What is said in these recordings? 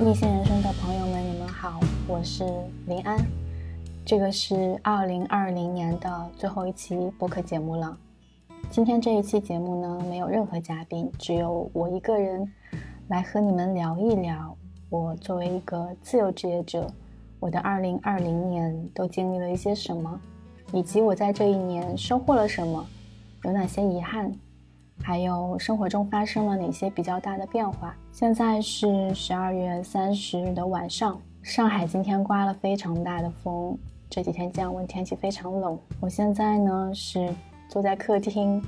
逆行人生的朋友们，你们好，我是林安。这个是二零二零年的最后一期播客节目了。今天这一期节目呢，没有任何嘉宾，只有我一个人来和你们聊一聊我作为一个自由职业者，我的二零二零年都经历了一些什么，以及我在这一年收获了什么，有哪些遗憾。还有生活中发生了哪些比较大的变化？现在是十二月三十日的晚上，上海今天刮了非常大的风，这几天降温，天气非常冷。我现在呢是坐在客厅，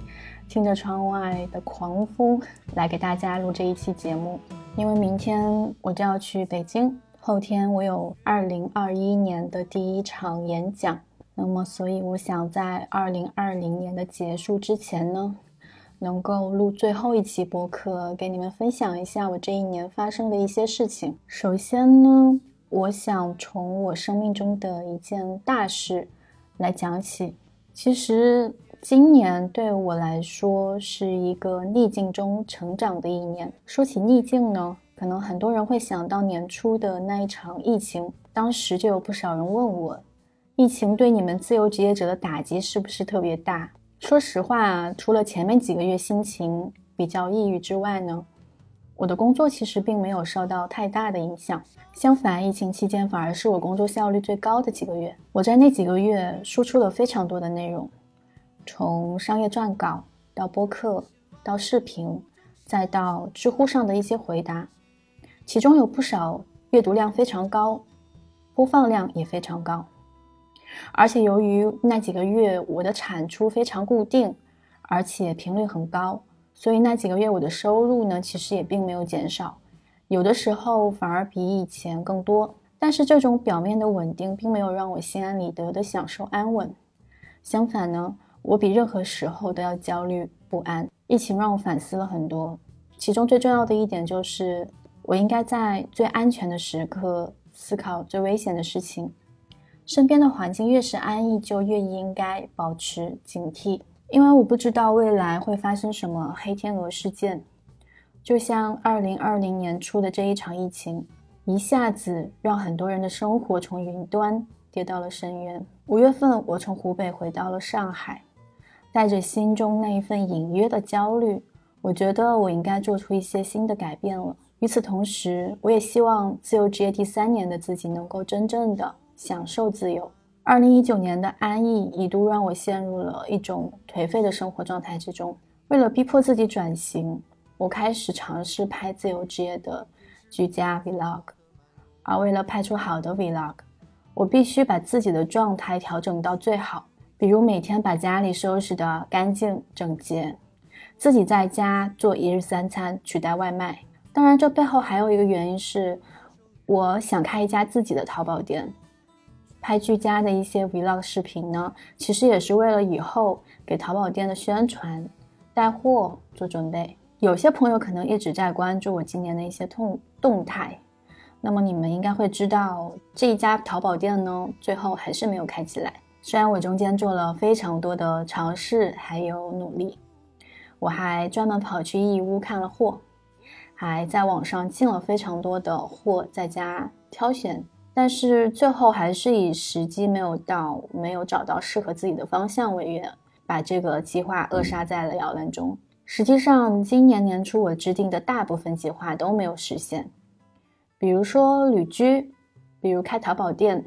听着窗外的狂风来给大家录这一期节目。因为明天我就要去北京，后天我有二零二一年的第一场演讲，那么所以我想在二零二零年的结束之前呢。能够录最后一期播客，给你们分享一下我这一年发生的一些事情。首先呢，我想从我生命中的一件大事来讲起。其实今年对我来说是一个逆境中成长的一年。说起逆境呢，可能很多人会想到年初的那一场疫情，当时就有不少人问我，疫情对你们自由职业者的打击是不是特别大？说实话，除了前面几个月心情比较抑郁之外呢，我的工作其实并没有受到太大的影响。相反，疫情期间反而是我工作效率最高的几个月。我在那几个月输出了非常多的内容，从商业撰稿到播客，到视频，再到知乎上的一些回答，其中有不少阅读量非常高，播放量也非常高。而且由于那几个月我的产出非常固定，而且频率很高，所以那几个月我的收入呢，其实也并没有减少，有的时候反而比以前更多。但是这种表面的稳定，并没有让我心安理得的享受安稳。相反呢，我比任何时候都要焦虑不安。疫情让我反思了很多，其中最重要的一点就是，我应该在最安全的时刻思考最危险的事情。身边的环境越是安逸，就越应该保持警惕，因为我不知道未来会发生什么黑天鹅事件。就像二零二零年初的这一场疫情，一下子让很多人的生活从云端跌到了深渊。五月份，我从湖北回到了上海，带着心中那一份隐约的焦虑，我觉得我应该做出一些新的改变了。与此同时，我也希望自由职业第三年的自己能够真正的。享受自由。二零一九年的安逸一度让我陷入了一种颓废的生活状态之中。为了逼迫自己转型，我开始尝试拍自由职业的居家 vlog。而为了拍出好的 vlog，我必须把自己的状态调整到最好。比如每天把家里收拾得干净整洁，自己在家做一日三餐，取代外卖。当然，这背后还有一个原因是，我想开一家自己的淘宝店。拍居家的一些 vlog 视频呢，其实也是为了以后给淘宝店的宣传、带货做准备。有些朋友可能一直在关注我今年的一些动动态，那么你们应该会知道，这一家淘宝店呢，最后还是没有开起来。虽然我中间做了非常多的尝试还有努力，我还专门跑去义乌看了货，还在网上进了非常多的货，在家挑选。但是最后还是以时机没有到、没有找到适合自己的方向为由，把这个计划扼杀在了摇篮中。实际上，今年年初我制定的大部分计划都没有实现，比如说旅居，比如开淘宝店，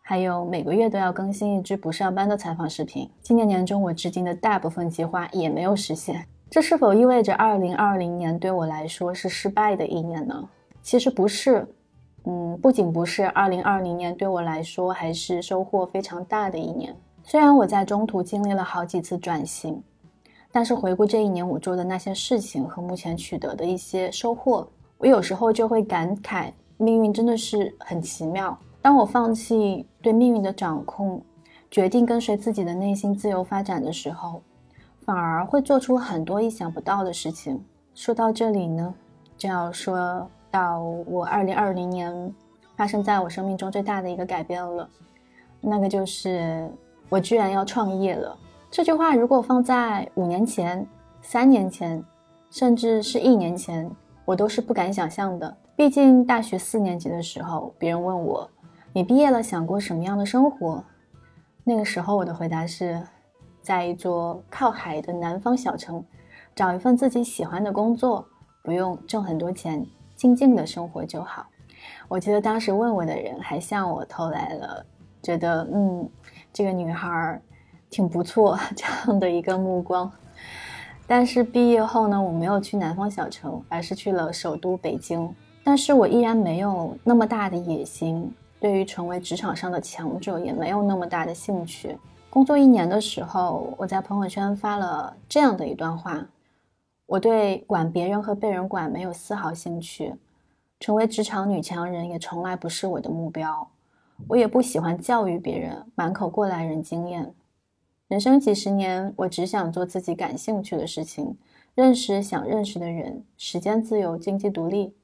还有每个月都要更新一支不上班的采访视频。今年年中我制定的大部分计划也没有实现，这是否意味着2020年对我来说是失败的一年呢？其实不是。嗯，不仅不是二零二零年对我来说，还是收获非常大的一年。虽然我在中途经历了好几次转型，但是回顾这一年我做的那些事情和目前取得的一些收获，我有时候就会感慨，命运真的是很奇妙。当我放弃对命运的掌控，决定跟随自己的内心自由发展的时候，反而会做出很多意想不到的事情。说到这里呢，就要说。到我二零二零年发生在我生命中最大的一个改变了，那个就是我居然要创业了。这句话如果放在五年前、三年前，甚至是一年前，我都是不敢想象的。毕竟大学四年级的时候，别人问我：“你毕业了想过什么样的生活？”那个时候我的回答是：在一座靠海的南方小城，找一份自己喜欢的工作，不用挣很多钱，静静的生活就好。我记得当时问我的人还向我投来了觉得嗯，这个女孩挺不错这样的一个目光。但是毕业后呢，我没有去南方小城，而是去了首都北京。但是我依然没有那么大的野心，对于成为职场上的强者也没有那么大的兴趣。工作一年的时候，我在朋友圈发了这样的一段话：我对管别人和被人管没有丝毫兴趣，成为职场女强人也从来不是我的目标。我也不喜欢教育别人，满口过来人经验。人生几十年，我只想做自己感兴趣的事情，认识想认识的人，时间自由，经济独立。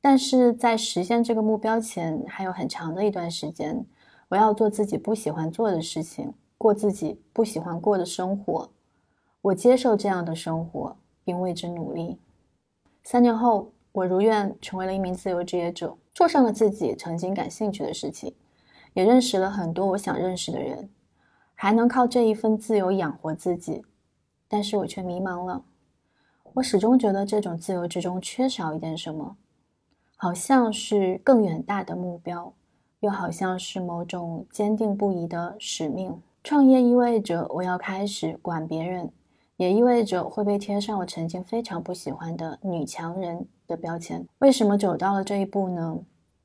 但是在实现这个目标前，还有很长的一段时间。我要做自己不喜欢做的事情，过自己不喜欢过的生活。我接受这样的生活，并为之努力。三年后，我如愿成为了一名自由职业者，做上了自己曾经感兴趣的事情，也认识了很多我想认识的人，还能靠这一份自由养活自己。但是我却迷茫了。我始终觉得这种自由之中缺少一点什么。好像是更远大的目标，又好像是某种坚定不移的使命。创业意味着我要开始管别人，也意味着会被贴上我曾经非常不喜欢的女强人的标签。为什么走到了这一步呢？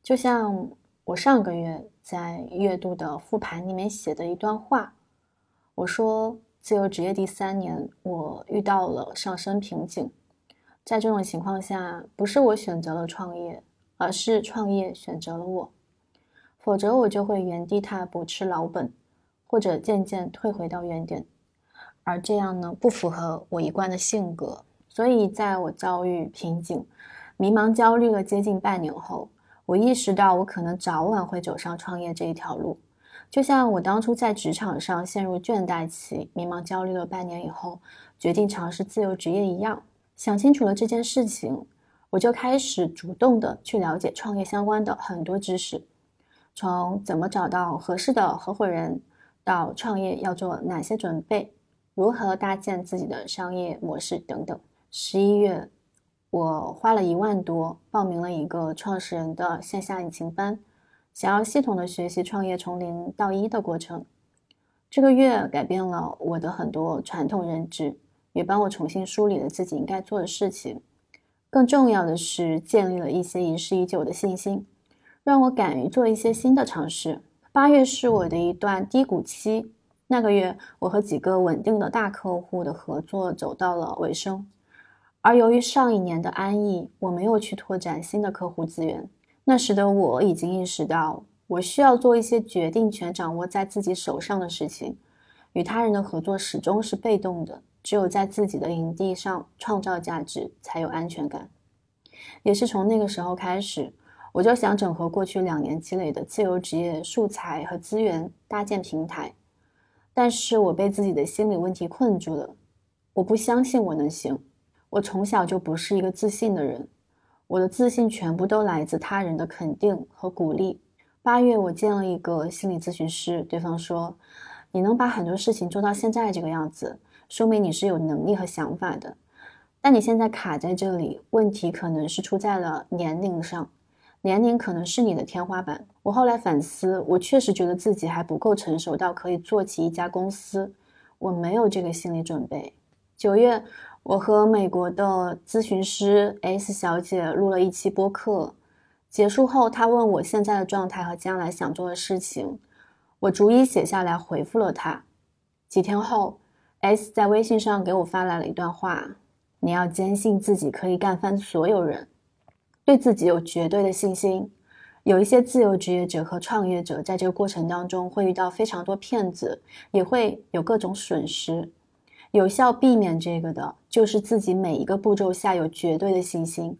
就像我上个月在月度的复盘里面写的一段话，我说：自由职业第三年，我遇到了上升瓶颈。在这种情况下，不是我选择了创业，而是创业选择了我。否则，我就会原地踏步吃老本，或者渐渐退回到原点。而这样呢，不符合我一贯的性格。所以，在我遭遇瓶颈、迷茫、焦虑了接近半年后，我意识到我可能早晚会走上创业这一条路。就像我当初在职场上陷入倦怠期、迷茫、焦虑了半年以后，决定尝试自由职业一样。想清楚了这件事情，我就开始主动的去了解创业相关的很多知识，从怎么找到合适的合伙人，到创业要做哪些准备，如何搭建自己的商业模式等等。十一月，我花了一万多报名了一个创始人的线下引擎班，想要系统的学习创业从零到一的过程。这个月改变了我的很多传统认知。也帮我重新梳理了自己应该做的事情，更重要的是建立了一些遗失已久的信心，让我敢于做一些新的尝试。八月是我的一段低谷期，那个月我和几个稳定的大客户的合作走到了尾声，而由于上一年的安逸，我没有去拓展新的客户资源。那时的我已经意识到，我需要做一些决定权掌握在自己手上的事情，与他人的合作始终是被动的。只有在自己的营地上创造价值，才有安全感。也是从那个时候开始，我就想整合过去两年积累的自由职业素材和资源，搭建平台。但是我被自己的心理问题困住了。我不相信我能行。我从小就不是一个自信的人，我的自信全部都来自他人的肯定和鼓励。八月，我见了一个心理咨询师，对方说：“你能把很多事情做到现在这个样子。”说明你是有能力和想法的，但你现在卡在这里，问题可能是出在了年龄上，年龄可能是你的天花板。我后来反思，我确实觉得自己还不够成熟到可以做起一家公司，我没有这个心理准备。九月，我和美国的咨询师 S 小姐录了一期播客，结束后，她问我现在的状态和将来想做的事情，我逐一写下来回复了她。几天后。S 在微信上给我发来了一段话：“你要坚信自己可以干翻所有人，对自己有绝对的信心。有一些自由职业者和创业者在这个过程当中会遇到非常多骗子，也会有各种损失。有效避免这个的就是自己每一个步骤下有绝对的信心，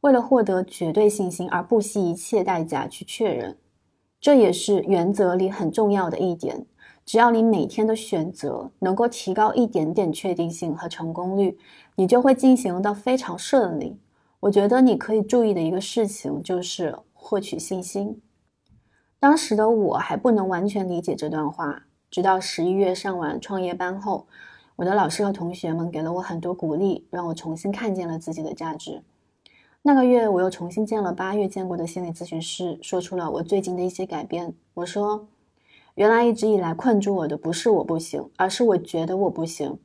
为了获得绝对信心而不惜一切代价去确认。这也是原则里很重要的一点。”只要你每天的选择能够提高一点点确定性和成功率，你就会进行的非常顺利。我觉得你可以注意的一个事情就是获取信心。当时的我还不能完全理解这段话，直到十一月上完创业班后，我的老师和同学们给了我很多鼓励，让我重新看见了自己的价值。那个月，我又重新见了八月见过的心理咨询师，说出了我最近的一些改变。我说，原来一直以来困住我的不是我不行，而是我觉得我不行。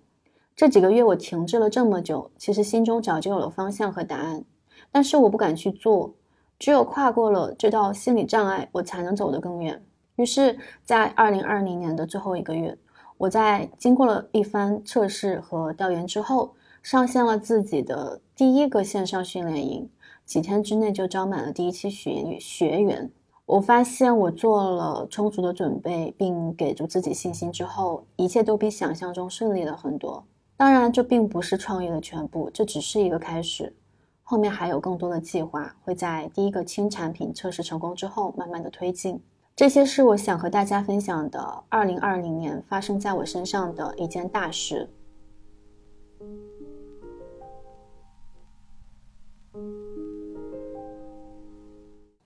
这几个月我停滞了这么久，其实心中早就有了方向和答案，但是我不敢去做。只有跨过了这道心理障碍，我才能走得更远。于是，在二零二零年的最后一个月，我在经过了一番测试和调研之后，上线了自己的第一个线上训练营。几天之内就招满了第一期学员学员。我发现，我做了充足的准备，并给足自己信心之后，一切都比想象中顺利了很多。当然，这并不是创业的全部，这只是一个开始。后面还有更多的计划，会在第一个轻产品测试成功之后，慢慢的推进。这些是我想和大家分享的2020年发生在我身上的一件大事。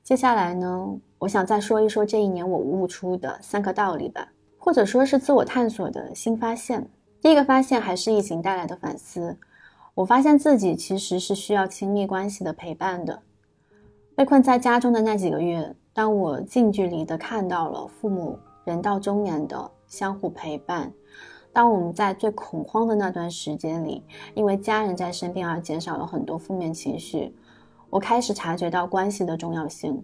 接下来呢，我想再说一说这一年我悟出的三个道理吧，或者说是自我探索的新发现。第一个发现还是疫情带来的反思。我发现自己其实是需要亲密关系的陪伴的。被困在家中的那几个月，当我近距离的看到了父母人到中年的相互陪伴，当我们在最恐慌的那段时间里，因为家人在身边而减少了很多负面情绪，我开始察觉到关系的重要性。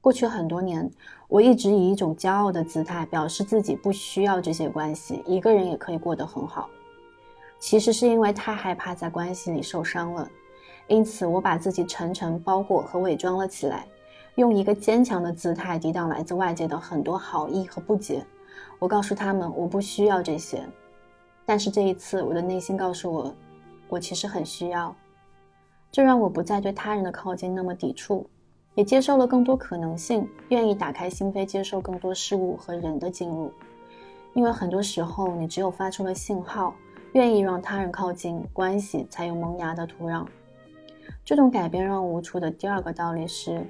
过去很多年，我一直以一种骄傲的姿态表示自己不需要这些关系，一个人也可以过得很好。其实是因为太害怕在关系里受伤了，因此我把自己层层包裹和伪装了起来，用一个坚强的姿态抵挡来自外界的很多好意和不解。我告诉他们我不需要这些，但是这一次我的内心告诉我，我其实很需要。这让我不再对他人的靠近那么抵触，也接受了更多可能性，愿意打开心扉接受更多事物和人的进入。因为很多时候，你只有发出了信号。愿意让他人靠近，关系才有萌芽的土壤。这种改变让我悟出的第二个道理是：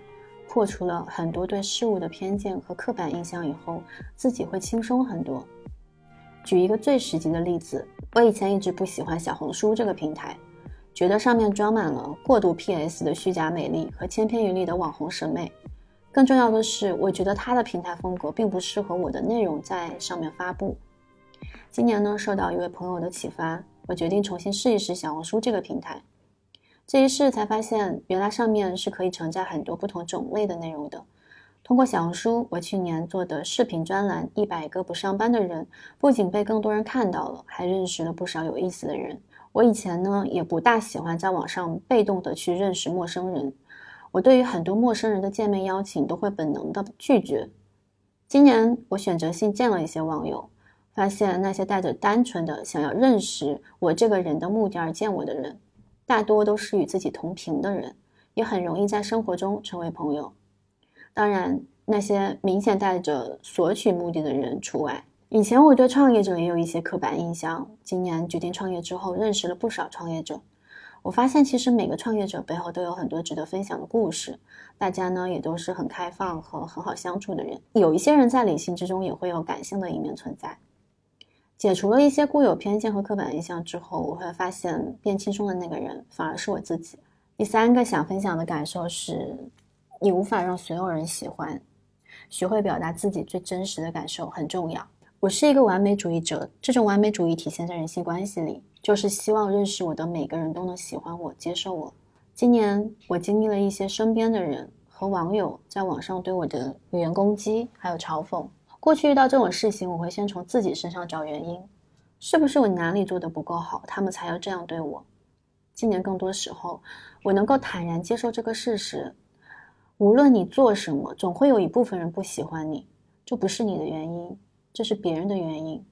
破除了很多对事物的偏见和刻板印象以后，自己会轻松很多。举一个最实际的例子，我以前一直不喜欢小红书这个平台，觉得上面装满了过度 PS 的虚假美丽和千篇一律的网红审美。更重要的是，我觉得它的平台风格并不适合我的内容在上面发布。今年呢，受到一位朋友的启发，我决定重新试一试小红书这个平台。这一试才发现，原来上面是可以承载很多不同种类的内容的。通过小红书，我去年做的视频专栏《一百个不上班的人》，不仅被更多人看到了，还认识了不少有意思的人。我以前呢，也不大喜欢在网上被动的去认识陌生人，我对于很多陌生人的见面邀请都会本能的拒绝。今年，我选择性见了一些网友。发现那些带着单纯的想要认识我这个人的目的而见我的人，大多都是与自己同频的人，也很容易在生活中成为朋友。当然，那些明显带着索取目的的人除外。以前我对创业者也有一些刻板印象，今年决定创业之后，认识了不少创业者。我发现，其实每个创业者背后都有很多值得分享的故事。大家呢，也都是很开放和很好相处的人。有一些人在理性之中，也会有感性的一面存在。解除了一些固有偏见和刻板印象之后，我会发现变轻松的那个人反而是我自己。第三个想分享的感受是，你无法让所有人喜欢，学会表达自己最真实的感受很重要。我是一个完美主义者，这种完美主义体现在人际关系里，就是希望认识我的每个人都能喜欢我、接受我。今年我经历了一些身边的人和网友在网上对我的语言攻击，还有嘲讽。过去遇到这种事情，我会先从自己身上找原因，是不是我哪里做的不够好，他们才要这样对我？今年更多时候，我能够坦然接受这个事实：无论你做什么，总会有一部分人不喜欢你，这不是你的原因，这是别人的原因，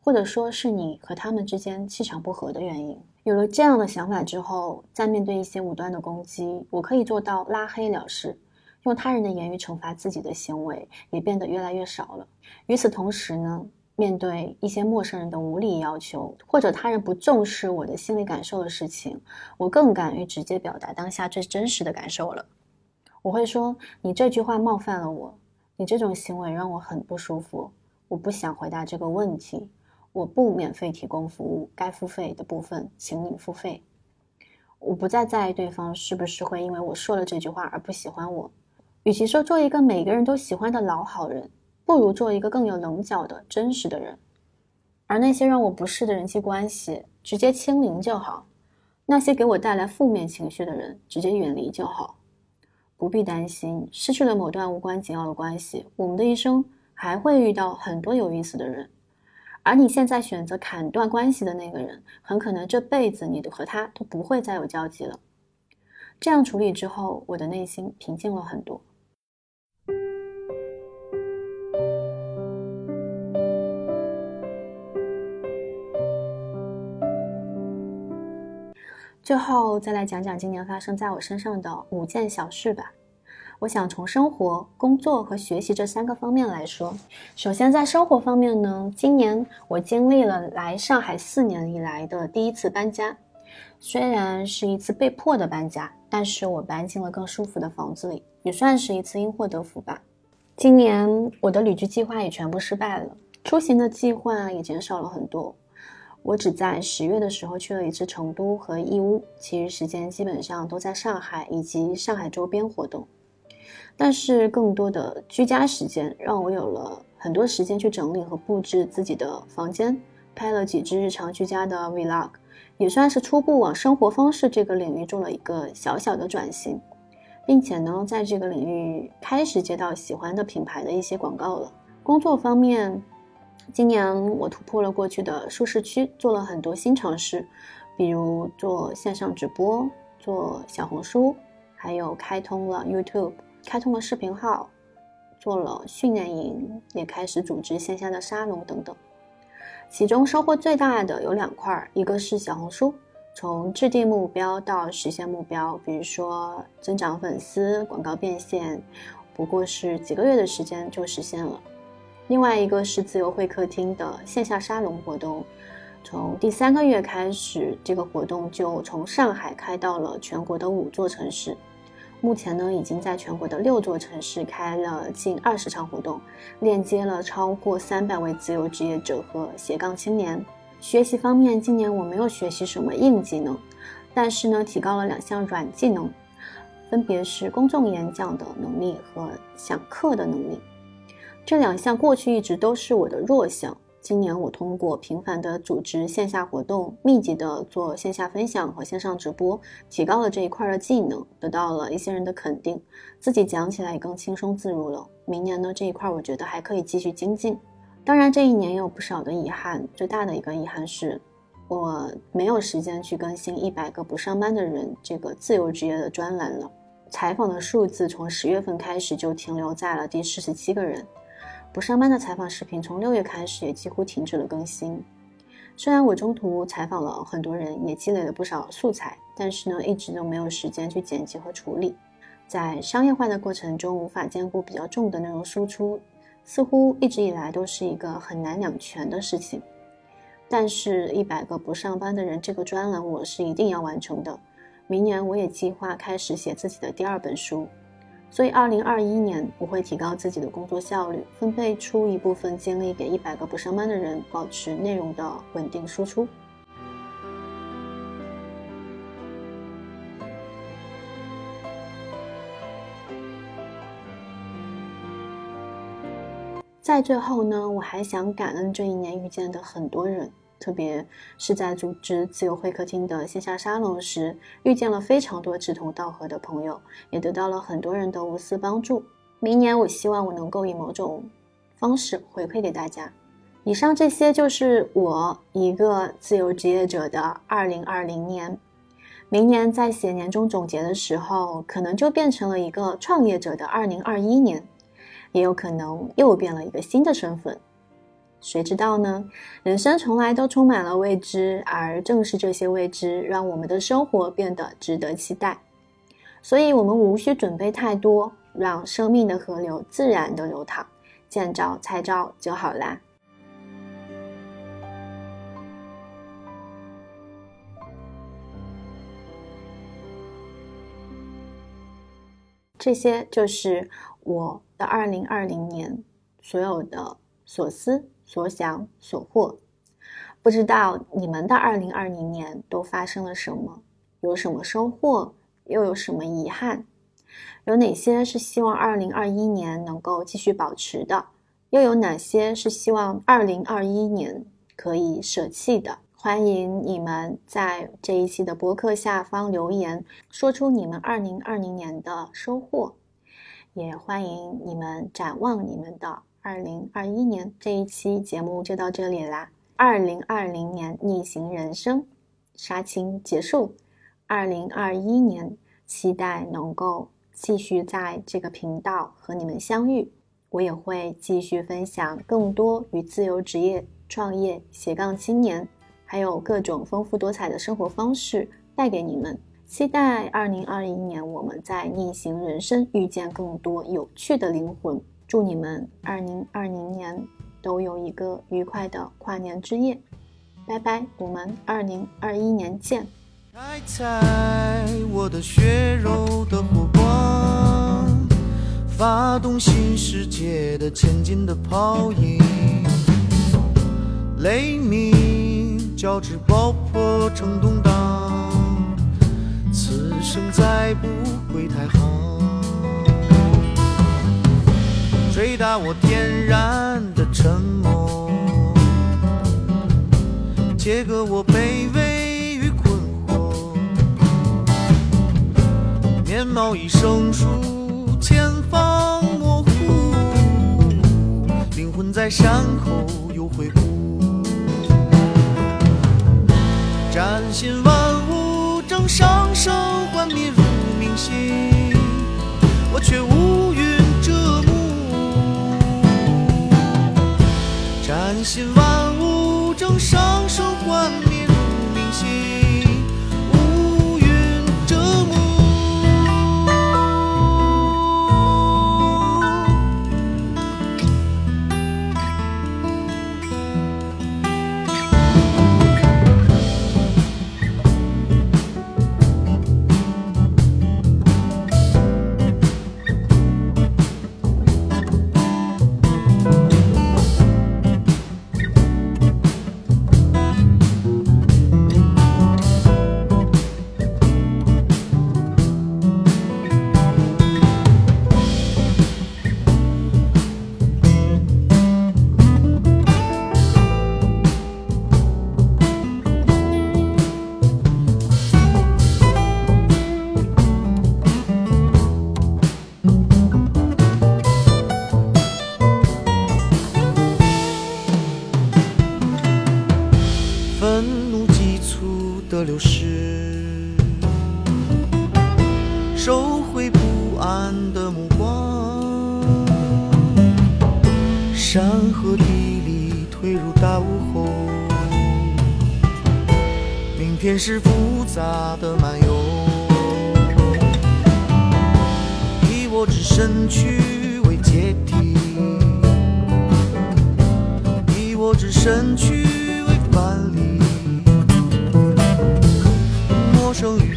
或者说是你和他们之间气场不合的原因。有了这样的想法之后，在面对一些武断的攻击，我可以做到拉黑了事。用他人的言语惩罚自己的行为也变得越来越少了。与此同时呢，面对一些陌生人的无理要求，或者他人不重视我的心理感受的事情，我更敢于直接表达当下最真实的感受了。我会说：“你这句话冒犯了我，你这种行为让我很不舒服，我不想回答这个问题，我不免费提供服务，该付费的部分请你付费。”我不再在意对方是不是会因为我说了这句话而不喜欢我。与其说做一个每个人都喜欢的老好人，不如做一个更有棱角的真实的人。而那些让我不适的人际关系，直接清零就好；那些给我带来负面情绪的人，直接远离就好。不必担心失去了某段无关紧要的关系，我们的一生还会遇到很多有意思的人。而你现在选择砍断关系的那个人，很可能这辈子你和他都不会再有交集了。这样处理之后，我的内心平静了很多。最后，再来讲讲今年发生在我身上的五件小事吧。我想从生活、工作和学习这三个方面来说。首先，在生活方面呢，今年我经历了来上海四年以来的第一次搬家，虽然是一次被迫的搬家，但是我搬进了更舒服的房子里，也算是一次因祸得福吧。今年我的旅居计划也全部失败了，出行的计划也减少了很多。我只在十月的时候去了一次成都和义乌，其余时间基本上都在上海以及上海周边活动。但是更多的居家时间让我有了很多时间去整理和布置自己的房间，拍了几支日常居家的 vlog，也算是初步往生活方式这个领域做了一个小小的转型，并且呢，在这个领域开始接到喜欢的品牌的一些广告了。工作方面，今年我突破了过去的舒适区，做了很多新尝试，比如做线上直播、做小红书，还有开通了 YouTube。开通了视频号，做了训练营，也开始组织线下的沙龙等等。其中收获最大的有两块，一个是小红书，从制定目标到实现目标，比如说增长粉丝、广告变现，不过是几个月的时间就实现了。另外一个是自由会客厅的线下沙龙活动，从第三个月开始，这个活动就从上海开到了全国的五座城市。目前呢，已经在全国的六座城市开了近二十场活动，链接了超过三百位自由职业者和斜杠青年。学习方面，今年我没有学习什么硬技能，但是呢，提高了两项软技能，分别是公众演讲的能力和讲课的能力。这两项过去一直都是我的弱项。今年我通过频繁的组织线下活动，密集的做线下分享和线上直播，提高了这一块的技能，得到了一些人的肯定，自己讲起来也更轻松自如了。明年呢这一块我觉得还可以继续精进。当然这一年也有不少的遗憾，最大的一个遗憾是，我没有时间去更新一百个不上班的人这个自由职业的专栏了。采访的数字从十月份开始就停留在了第四十七个人。不上班的采访视频从六月开始也几乎停止了更新。虽然我中途采访了很多人，也积累了不少素材，但是呢，一直都没有时间去剪辑和处理。在商业化的过程中，无法兼顾比较重的内容输出，似乎一直以来都是一个很难两全的事情。但是，一百个不上班的人这个专栏我是一定要完成的。明年我也计划开始写自己的第二本书。所以，二零二一年我会提高自己的工作效率，分配出一部分精力给一百个不上班的人，保持内容的稳定输出。在最后呢，我还想感恩这一年遇见的很多人。特别是在组织自由会客厅的线下沙龙时，遇见了非常多志同道合的朋友，也得到了很多人的无私帮助。明年，我希望我能够以某种方式回馈给大家。以上这些就是我一个自由职业者的2020年。明年在写年终总结的时候，可能就变成了一个创业者的2021年，也有可能又变了一个新的身份。谁知道呢？人生从来都充满了未知，而正是这些未知，让我们的生活变得值得期待。所以，我们无需准备太多，让生命的河流自然的流淌，见招拆招就好啦。这些就是我的二零二零年所有的所思所想所获。不知道你们的二零二零年都发生了什么，有什么收获，又有什么遗憾？有哪些是希望二零二一年能够继续保持的？又有哪些是希望二零二一年可以舍弃的？欢迎你们在这一期的播客下方留言，说出你们二零二零年的收获，也欢迎你们展望你们的二零二一年。这一期节目就到这里啦！二零二零年逆行人生，杀青结束。二零二一年，期待能够继续在这个频道和你们相遇。我也会继续分享更多与自由职业、创业、斜杠青年。还有各种丰富多彩的生活方式带给你们，期待二零二一年我们在逆行人生遇见更多有趣的灵魂。祝你们二零二零年都有一个愉快的跨年之夜，拜拜，我们二零二一年见。开采我的血肉的火光，发动新世界的前进的泡影，雷鸣。交织爆破成动荡，此生再不会太行。回答我天然的沉默，切割我卑微与困惑。面貌已生疏，前方模糊，灵魂在山口又回顾。崭新万物正上升，幻灭如明星，展现山河地理退入大雾后，明天是复杂的漫游，以我之身躯为阶梯，以我之身躯为范例，陌生与